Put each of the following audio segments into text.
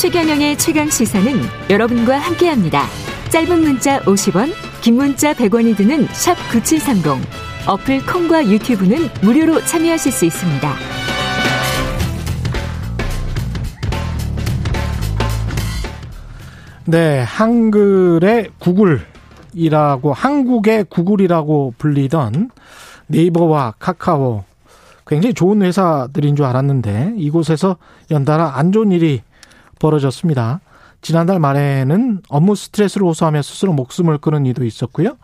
최경영의 최강 시사는 여러분과 함께합니다. 짧은 문자 50원, 긴 문자 100원이 드는 샵 9730. 어플 콩과 유튜브는 무료로 참여하실 수 있습니다. 네, 한글의 구글이라고 한국의 구글이라고 불리던 네이버와 카카오 굉장히 좋은 회사들인 줄 알았는데 이곳에서 연달아 안 좋은 일이 벌어졌습니다. 지난달 말에는 업무 스트레스를 호소하며 스스로 목숨을 끊은 이도 있었고요.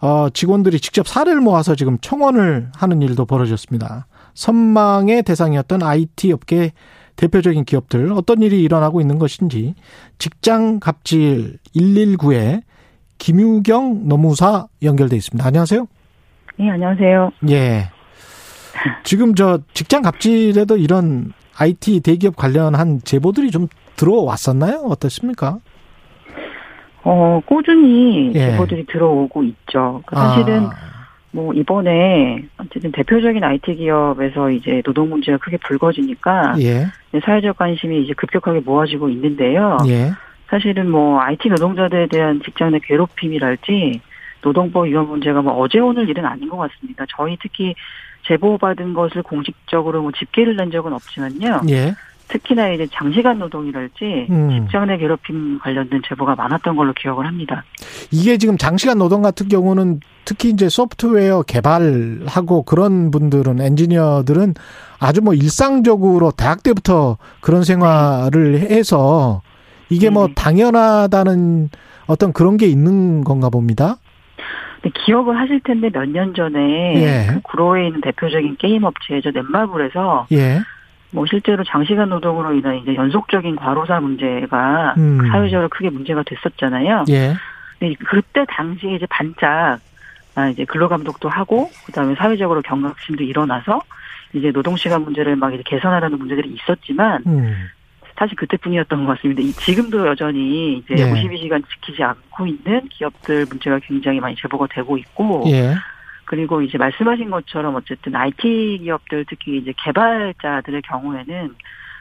어, 직원들이 직접 사례를 모아서 지금 청원을 하는 일도 벌어졌습니다. 선망의 대상이었던 IT 업계 대표적인 기업들 어떤 일이 일어나고 있는 것인지 직장 갑질 119에 김유경 노무사 연결돼 있습니다. 안녕하세요. 네, 안녕하세요. 예. 지금 저 직장 갑질에도 이런 IT 대기업 관련한 제보들이 좀 들어왔었나요? 어떻습니까? 어, 꾸준히 예. 제보들이 들어오고 있죠. 그러니까 사실은 아. 뭐 이번에 어쨌든 대표적인 IT 기업에서 이제 노동 문제가 크게 불거지니까 예. 사회적 관심이 이제 급격하게 모아지고 있는데요. 예. 사실은 뭐 IT 노동자들에 대한 직장 내 괴롭힘이랄지 노동법 위반 문제가 뭐 어제 오늘 일은 아닌 것 같습니다. 저희 특히 제보받은 것을 공식적으로 뭐 집계를 낸 적은 없지만요. 예. 특히나 이제 장시간 노동이랄지 음. 직장 내 괴롭힘 관련된 제보가 많았던 걸로 기억을 합니다. 이게 지금 장시간 노동 같은 경우는 특히 이제 소프트웨어 개발하고 그런 분들은 엔지니어들은 아주 뭐 일상적으로 대학 때부터 그런 생활을 해서 이게 뭐 네. 당연하다는 어떤 그런 게 있는 건가 봅니다. 기억을 하실 텐데 몇 년 전에 예. 그 구로에 있는 대표적인 게임 업체죠 넷마블에서 예. 뭐 실제로 장시간 노동으로 인한 이제 연속적인 과로사 문제가 음. 사회적으로 크게 문제가 됐었잖아요. 예. 근데 그때 당시에 이제 반짝 아 이제 근로 감독도 하고 그다음에 사회적으로 경각심도 일어나서 이제 노동 시간 문제를 막 이제 개선하라는 문제들이 있었지만 음. 사실 그때뿐이었던 것 같습니다. 지금도 여전히 이제 예. 52시간 지키지 않고 있는 기업들 문제가 굉장히 많이 제보가 되고 있고 예. 그리고 이제 말씀하신 것처럼 어쨌든 IT 기업들 특히 이제 개발자들의 경우에는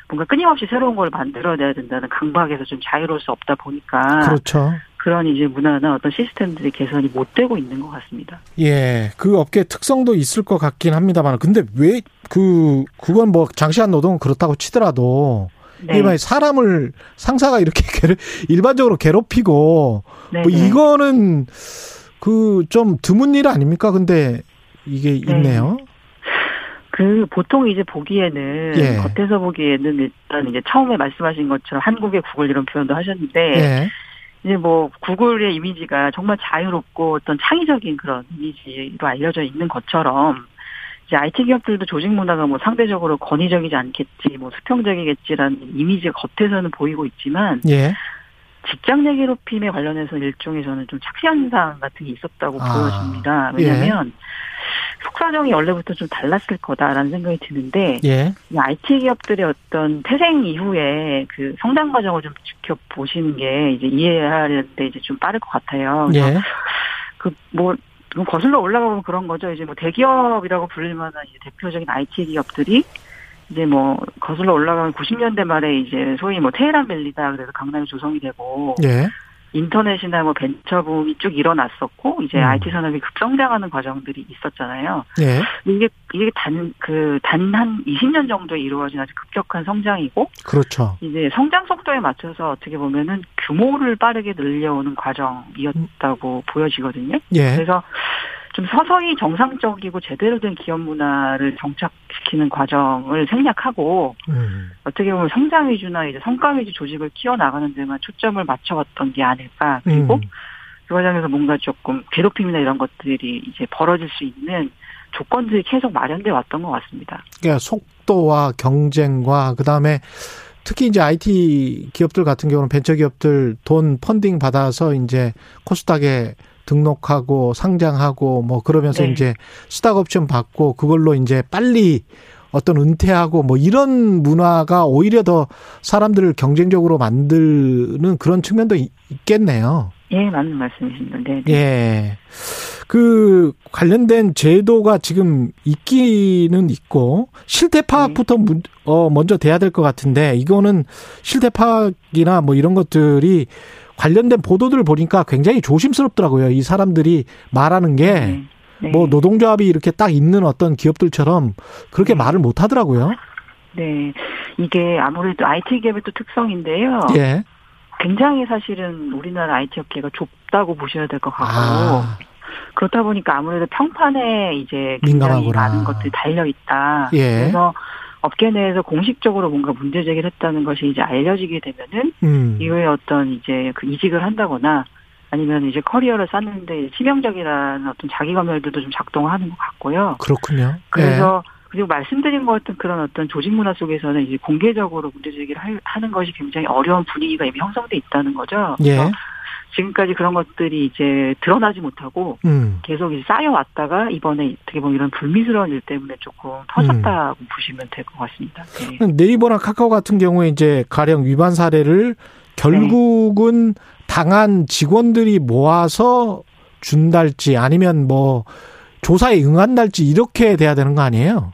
뭔가 끊임없이 새로운 걸 만들어내야 된다는 강박에서 좀 자유로울 수 없다 보니까 그렇죠. 그런 이제 문화나 어떤 시스템들의 개선이 못 되고 있는 것 같습니다. 예, 그 업계 특성도 있을 것 같긴 합니다만, 근데 왜 그 그건 뭐 장시간 노동은 그렇다고 치더라도 네. 일반 사람을 상사가 이렇게 일반적으로 괴롭히고 네. 뭐 네. 이거는 그 좀 드문 일 아닙니까? 근데 이게 네. 있네요. 그 보통 이제 보기에는 예. 겉에서 보기에는 일단 이제 처음에 말씀하신 것처럼 한국의 구글 이런 표현도 하셨는데 예. 이제 뭐 구글의 이미지가 정말 자유롭고 어떤 창의적인 그런 이미지로 알려져 있는 것처럼 이제 IT 기업들도 조직 문화가 뭐 상대적으로 권위적이지 않겠지, 뭐 수평적이겠지라는 이미지가 겉에서는 보이고 있지만, 예. 직장 내 괴롭힘에 관련해서 일종의 저는 좀 착시 현상 같은 게 있었다고 아, 보여집니다. 왜냐하면 예. 속사정이 원래부터 좀 달랐을 거다라는 생각이 드는데, 예. IT 기업들의 어떤 태생 이후에 그 성장 과정을 좀 지켜보시는 게 이제 이해하는데 이제 좀 빠를 것 같아요. 예. 그뭐 지금 거슬러 올라가면 그런 거죠. 이제 뭐 대기업이라고 불릴 만한 대표적인 IT 기업들이 이제 뭐 거슬러 올라가면 90년대 말에 이제 소위 뭐 테헤란 밸리다 그래서 강남이 조성이 되고 예. 인터넷이나 뭐 벤처붐이 쭉 일어났었고 이제 음. IT 산업이 급성장하는 과정들이 있었잖아요. 네. 이게 이게 단 그 단 한 20년 정도에 이루어진 아주 급격한 성장이고 그렇죠. 이제 성장 속도에 맞춰서 어떻게 보면은 규모를 빠르게 늘려오는 과정이었다고 음. 보여지거든요. 예. 그래서 좀 서서히 정상적이고 제대로 된 기업 문화를 정착시키는 과정을 생략하고 음. 어떻게 보면 성장 위주나 이제 성과 위주 조직을 키워나가는 데만 초점을 맞춰왔던 게 아닐까 그리고 음. 그 과정에서 뭔가 조금 괴롭힘이나 이런 것들이 이제 벌어질 수 있는 조건들이 계속 마련돼 왔던 것 같습니다. 그러니까 속도와 경쟁과 그 다음에 특히 이제 IT 기업들 같은 경우는 벤처 기업들 돈 펀딩 받아서 이제 코스닥에 등록하고 상장하고 뭐 그러면서 네. 이제 스탁 옵션 받고 그걸로 이제 빨리 어떤 은퇴하고 뭐 이런 문화가 오히려 더 사람들을 경쟁적으로 만드는 그런 측면도 있겠네요. 예, 맞는 말씀이십니다. 네. 네. 예. 그 관련된 제도가 지금 있기는 있고 실태 파악부터 네. 어 먼저 돼야 될 것 같은데 이거는 실태 파악이나 뭐 이런 것들이 관련된 보도들을 보니까 굉장히 조심스럽더라고요. 이 사람들이 말하는 게. 네. 네. 뭐 노동조합이 이렇게 딱 있는 어떤 기업들처럼 그렇게 네. 말을 못 하더라고요. 네. 이게 아무래도 IT 기업의 또 특성인데요. 예. 굉장히 사실은 우리나라 IT 업계가 좁다고 보셔야 될 것 같고. 아. 그렇다 보니까 아무래도 평판에 이제 굉장히 민감하구나. 많은 것들이 달려 있다. 예. 그래서 업계 내에서 공식적으로 뭔가 문제 제기를 했다는 것이 이제 알려지게 되면은 음. 이후에 어떤 이제 그 이직을 한다거나 아니면 이제 커리어를 쌓는데 치명적이라는 어떤 자기 검열들도 좀 작동하는 것 같고요. 그렇군요. 그래서 예. 그리고 말씀드린 것 같은 그런 어떤 조직 문화 속에서는 이제 공개적으로 문제 제기를 하는 것이 굉장히 어려운 분위기가 이미 형성돼 있다는 거죠. 예. 지금까지 그런 것들이 이제 드러나지 못하고 음. 계속 이제 쌓여왔다가 이번에 어떻게 보면 이런 불미스러운 일 때문에 조금 터졌다고 음. 보시면 될 것 같습니다. 네. 이버나 카카오 같은 경우에 이제 가령 위반 사례를 결국은 네. 당한 직원들이 모아서 준달지 아니면 뭐 조사에 응한달지 이렇게 돼야 되는 거 아니에요?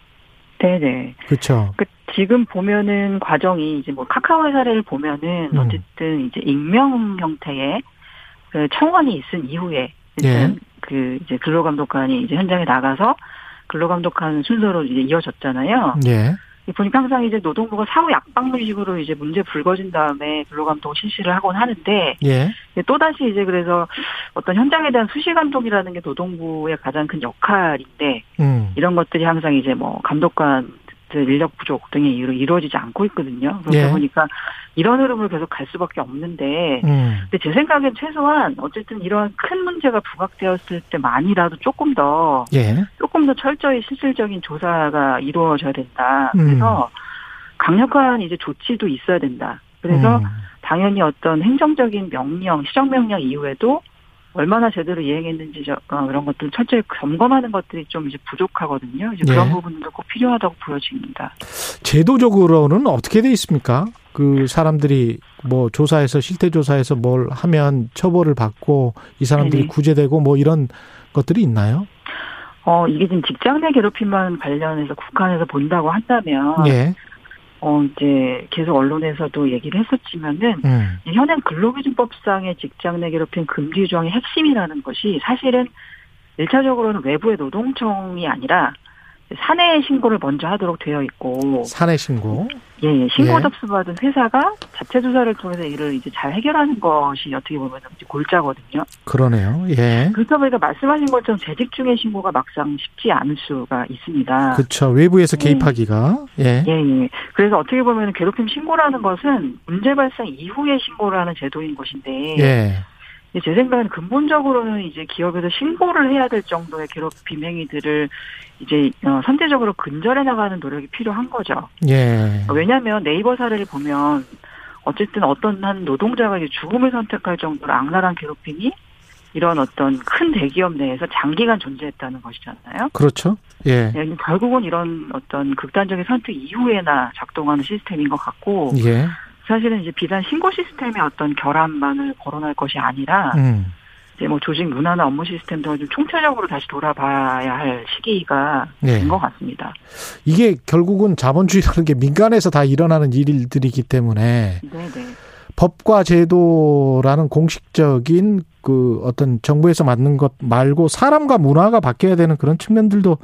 네네. 그렇죠. 그 지금 보면은 과정이 이제 뭐 카카오의 사례를 보면은 음. 어쨌든 이제 익명 형태의 그 청원이 있은 이후에 예. 그 이제 근로감독관이 이제 현장에 나가서 근로감독하는 순서로 이제 이어졌잖아요. 예. 보니까 항상 이제 노동부가 사후 약방문식으로 이제 문제 불거진 다음에 근로감독 실시를 하곤 하는데 예. 또 다시 이제 그래서 어떤 현장에 대한 수시 감독이라는 게 노동부의 가장 큰 역할인데 음. 이런 것들이 항상 이제 뭐 감독관 인력 부족 등의 이유로 이루어지지 않고 있거든요. 그러다 예. 보니까 이런 흐름을 계속 갈 수밖에 없는데, 음. 근데 제 생각엔 최소한 어쨌든 이러한 큰 문제가 부각되었을 때만이라도 조금 더 예. 조금 더 철저히 실질적인 조사가 이루어져야 된다. 그래서 음. 강력한 이제 조치도 있어야 된다. 그래서 음. 당연히 어떤 행정적인 명령, 시정명령 이후에도 얼마나 제대로 이행했는지 저, 어, 그런 것들 철저히 점검하는 것들이 좀 이제 부족하거든요. 이제 그런 예. 부분도 꼭 필요하다고 보여집니다. 제도적으로는 어떻게 돼 있습니까? 그 사람들이 뭐 조사해서 실태 조사해서 뭘 하면 처벌을 받고 이 사람들이 네네. 구제되고 뭐 이런 것들이 있나요? 어 이게 지금 직장 내 괴롭힘만 관련해서 국한에서 본다고 한다면 예. 어, 이제 계속 언론에서도 얘기를 했었지만은, 음. 현행 근로기준법상의 직장 내 괴롭힘 금지 조항의 핵심이라는 것이 사실은 1차적으로는 외부의 노동청이 아니라 사내 신고를 먼저 하도록 되어 있고 사내 신고 예, 예. 신고 예. 접수받은 회사가 자체 조사를 통해서 이를 이제 잘 해결하는 것이 어떻게 보면 골자거든요. 그러네요. 예. 그렇다 보니까 말씀하신 것처럼 재직 중의 신고가 막상 쉽지 않을 수가 있습니다. 그렇죠. 외부에서 예. 개입하기가 예. 예, 예. 그래서 어떻게 보면 괴롭힘 신고라는 것은 문제 발생 이후에 신고를 하는 제도인 것인데 예. 제 생각에는 근본적으로는 이제 기업에서 신고를 해야 될 정도의 괴롭힘 행위들을 이제 어, 선제적으로 근절해 나가는 노력이 필요한 거죠. 예. 왜냐하면 네이버 사례를 보면 어쨌든 어떤 한 노동자가 이제 죽음을 선택할 정도로 악랄한 괴롭힘이 이런 어떤 큰 대기업 내에서 장기간 존재했다는 것이잖아요. 그렇죠. 예. 네, 결국은 이런 어떤 극단적인 선택 이후에나 작동하는 시스템인 것 같고, 예. 사실은 이제 비단 신고 시스템의 어떤 결함만을 거론할 것이 아니라 음. 이제 뭐 조직 문화나 업무 시스템 등을 좀 총체적으로 다시 돌아봐야 할 시기가 네. 된것 같습니다. 이게 결국은 자본주의라는 게 민간에서 다 일어나는 일들이기 때문에 네네. 네. 법과 제도라는 공식적인 그 어떤 정부에서 맞는 것 말고 사람과 문화가 바뀌어야 되는 그런 측면들도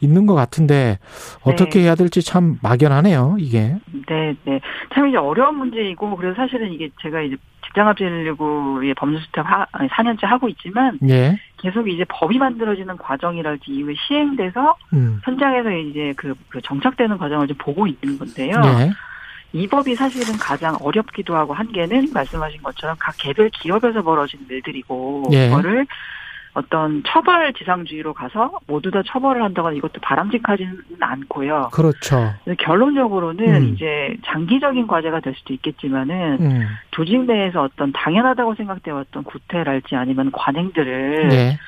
있는 것 같은데 어떻게 네. 해야 될지 참 막연하네요, 이게. 네, 네. 참 이제 어려운 문제이고 그래서 사실은 이게 제가 이제 직장합치려고의 법률수탁 4년째 하고 있지만 예. 계속 이제 법이 만들어지는 과정이랄지 이후에 시행돼서 음. 현장에서 이제 그, 그 정착되는 과정을 좀 보고 있는 건데요. 예. 이 법이 사실은 가장 어렵기도 하고 한계는 말씀하신 것처럼 각 개별 기업에서 벌어진 일들이고 예. 그거를 어떤 처벌 지상주의로 가서 모두 다 처벌을 한다거나 이것도 바람직하지는 않고요. 그렇죠. 결론적으로는 음. 이제 장기적인 과제가 될 수도 있겠지만은 음. 조직 내에서 어떤 당연하다고 생각되었던 구태랄지 아니면 관행들을 네.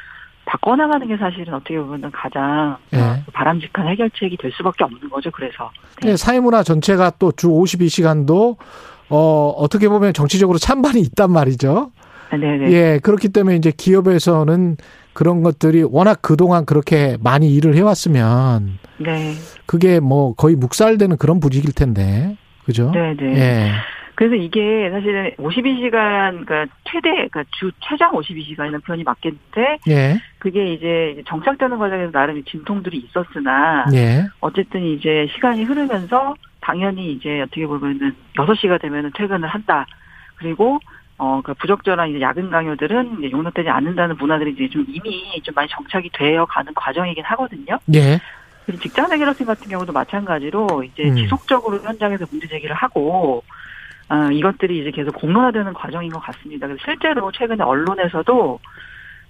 바꿔나가는 게 사실은 어떻게 보면 가장 네. 바람직한 해결책이 될 수밖에 없는 거죠. 그래서 네. 사회문화 전체가 또 주 52시간도 어 어떻게 보면 정치적으로 찬반이 있단 말이죠. 네네. 예, 그렇기 때문에 이제 기업에서는 그런 것들이 워낙 그동안 그렇게 많이 일을 해왔으면 네. 그게 뭐 거의 묵살되는 그런 부직일 텐데 그죠? 네네. 예. 그래서 이게 사실은 52시간, 그러니까 최대, 그러니까 주 최장 52시간이라는 표현이 맞겠는데, 예. 그게 이제 정착되는 과정에서 나름 진통들이 있었으나, 예. 어쨌든 이제 시간이 흐르면서 당연히 이제 어떻게 보면은 6시가 되면은 퇴근을 한다. 그리고 어, 그 부적절한 이제 야근 강요들은 이제 용납되지 않는다는 문화들이 이제 좀 이미 좀 많이 정착이 되어 가는 과정이긴 하거든요. 예. 그리고 직장 내 괴롭힘 같은 경우도 마찬가지로 이제 음. 지속적으로 현장에서 문제 제기를 하고 어, 이것들이 이제 계속 공론화되는 과정인 것 같습니다. 그래서 실제로 최근에 언론에서도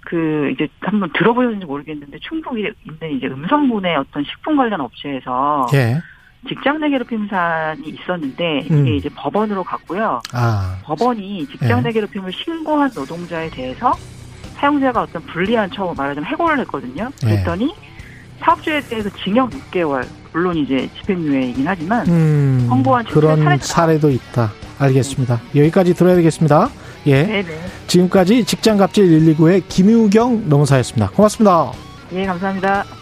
그 이제 한번 들어보셨는지 모르겠는데 충북에 있는 이제 음성문의 어떤 식품 관련 업체에서 예. 직장 내 괴롭힘 사안이 있었는데 이게 음. 이제 법원으로 갔고요. 아. 법원이 직장 내 예. 괴롭힘을 신고한 노동자에 대해서 사용자가 어떤 불리한 처우 말하자면 해고를 했거든요. 예. 그랬더니 예. 사업주에 대해서 징역 6개월 물론 이제 집행유예이긴 하지만 음, 선고한 그런 사례도 있다. 알겠습니다. 여기까지 들어야 되겠습니다. 예. 네네. 지금까지 직장갑질 119의 김유경 노무사였습니다. 고맙습니다. 예, 감사합니다.